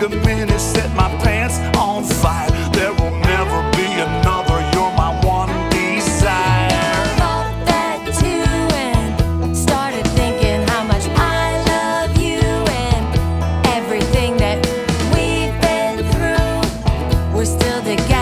the minute set my pants on fire. There will never be another. You're my one desire. I thought that too, and started thinking how much I love you and everything that we've been through. We're still together.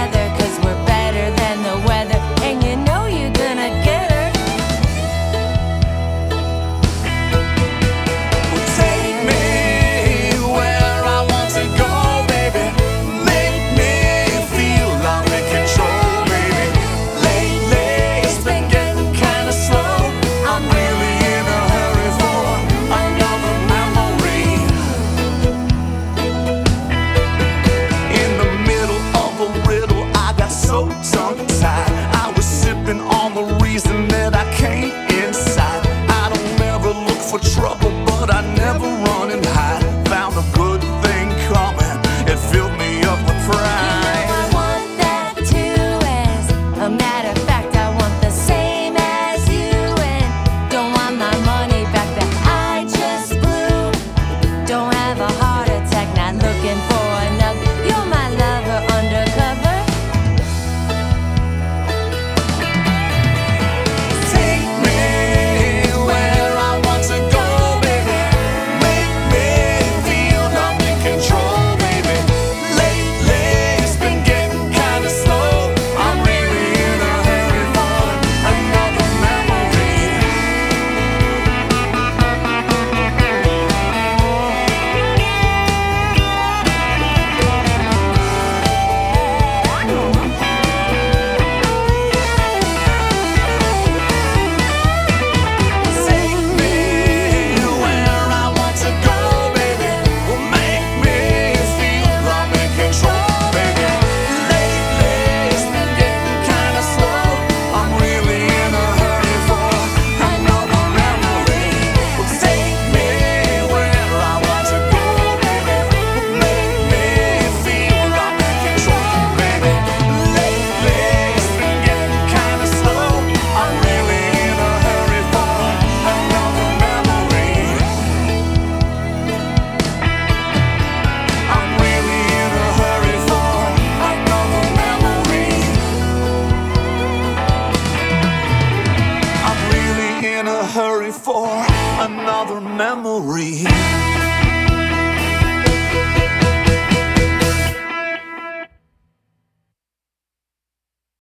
In a hurry for another memory.